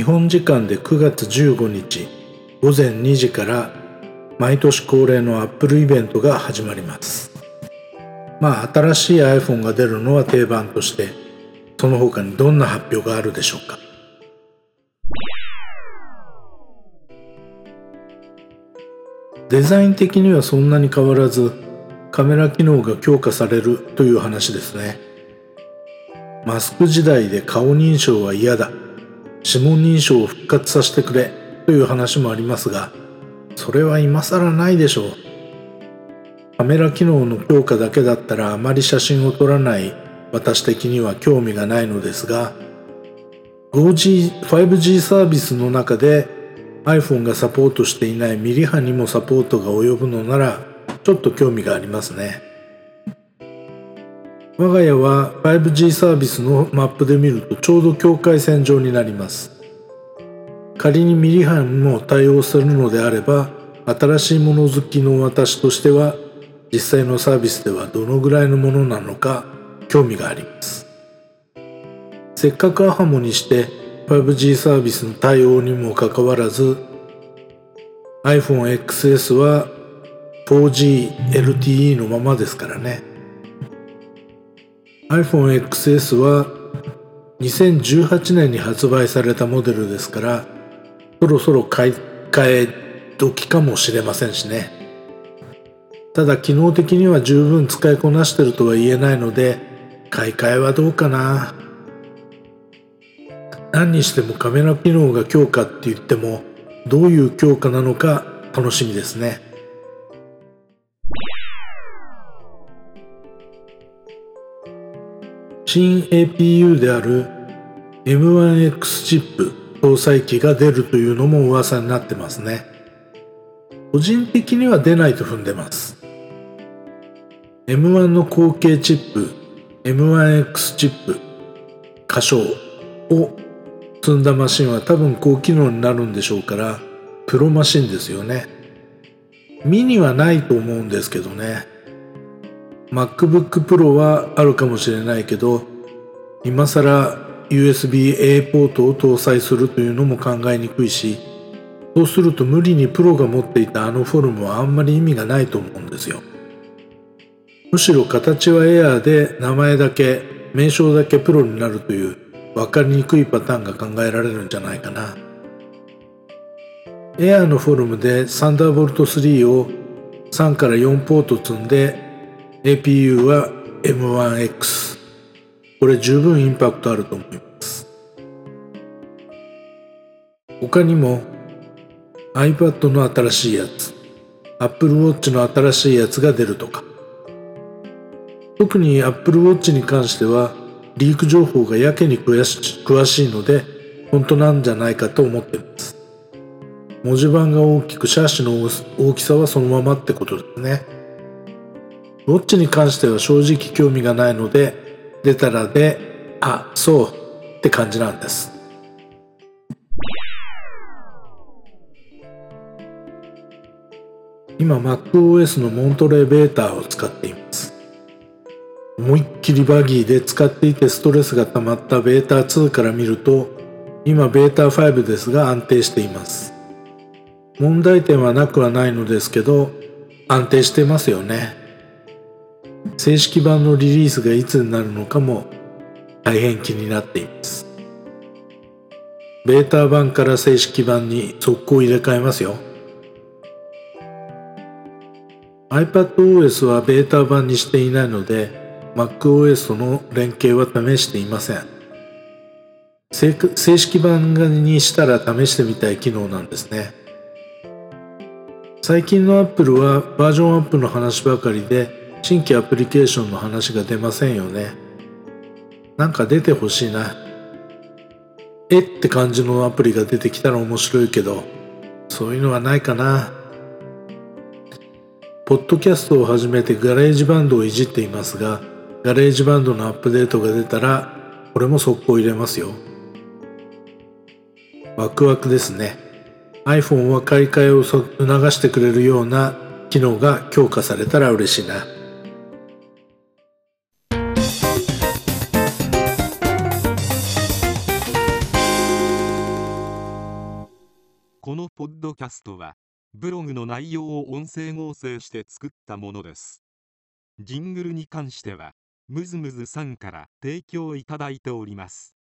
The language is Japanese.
日本時間で9月15日午前2時から毎年恒例のアップルイベントが始まります。まあ新しい iPhone が出るのは定番としてその他にどんな発表があるでしょうか。デザイン的にはそんなに変わらずカメラ機能が強化されるという話ですね。マスク時代で顔認証は嫌だ。指紋認証を復活させてくれという話もありますがそれは今更ないでしょう。カメラ機能の強化だけだったらあまり写真を撮らない私的には興味がないのですが 5G, 5G サービスの中で iPhone がサポートしていないミリ波にもサポートが及ぶのならちょっと興味がありますね。我が家は 5G サービスのマップで見るとちょうど境界線上になります。仮にミリ波にも対応するのであれば新しいもの好きの私としては実際のサービスではどのぐらいのものなのか興味があります。せっかくアハモにして 5G サービスの対応にもかかわらず iPhone XS は 4G LTE のままですからね。iPhone XS は2018年に発売されたモデルですからそろそろ買い替え時かもしれませんしね。ただ機能的には十分使いこなしてるとは言えないので買い替えはどうかな。何にしてもカメラ機能が強化って言ってもどういう強化なのか楽しみですね。新 APU である M1X チップ搭載機が出るというのも噂になってますね。個人的には出ないと踏んでます。M1 の後継チップ M1X チップ歌唱を積んだマシンは多分高機能になるんでしょうからプロマシンですよね。ミニはないと思うんですけどね。MacBook Pro はあるかもしれないけど今更 USB-A ポートを搭載するというのも考えにくいしそうすると無理にプロが持っていたあのフォルムはあんまり意味がないと思うんですよ。むしろ形はエアーで名前だけ名称だけプロになるという分かりにくいパターンが考えられるんじゃないかな。エアーのフォルムでサンダーボルト3を3から4ポート積んで APU は M1X これ十分インパクトあると思います。他にも iPad の新しいやつ Apple Watch の新しいやつが出るとか。特に Apple Watch に関してはリーク情報がやけに詳しいので本当なんじゃないかと思っています。文字盤が大きくシャーシの大きさはそのままってことですね。ウォッチに関しては正直興味がないので出たらであそうって感じなんです。今 MacOS のモントレーベータを使っています。思いっきりバギーで使っていてストレスが溜まったベータ2から見ると今ベータ5ですが安定しています。問題点はなくはないのですけど安定してますよね。正式版のリリースがいつになるのかも大変気になっています。ベータ版から正式版に速攻入れ替えますよ。iPadOS はベータ版にしていないので MacOS との連携は試していません。正式版にしたら試してみたい機能なんですね。最近の Apple はバージョンアップの話ばかりで新規アプリケーションの話が出ませんよね。なんか出てほしいな。えって感じのアプリが出てきたら面白いけどそういうのはないかな。ポッドキャストを始めて GarageBand をいじっていますが GarageBand のアップデートが出たらこれも速攻入れますよ。ワクワクですね。iPhone は買い替えを促してくれるような機能が強化されたら嬉しいな。このポッドキャストはブログの内容を音声合成して作ったものです。ジングルに関してはムズムズさんから提供いただいております。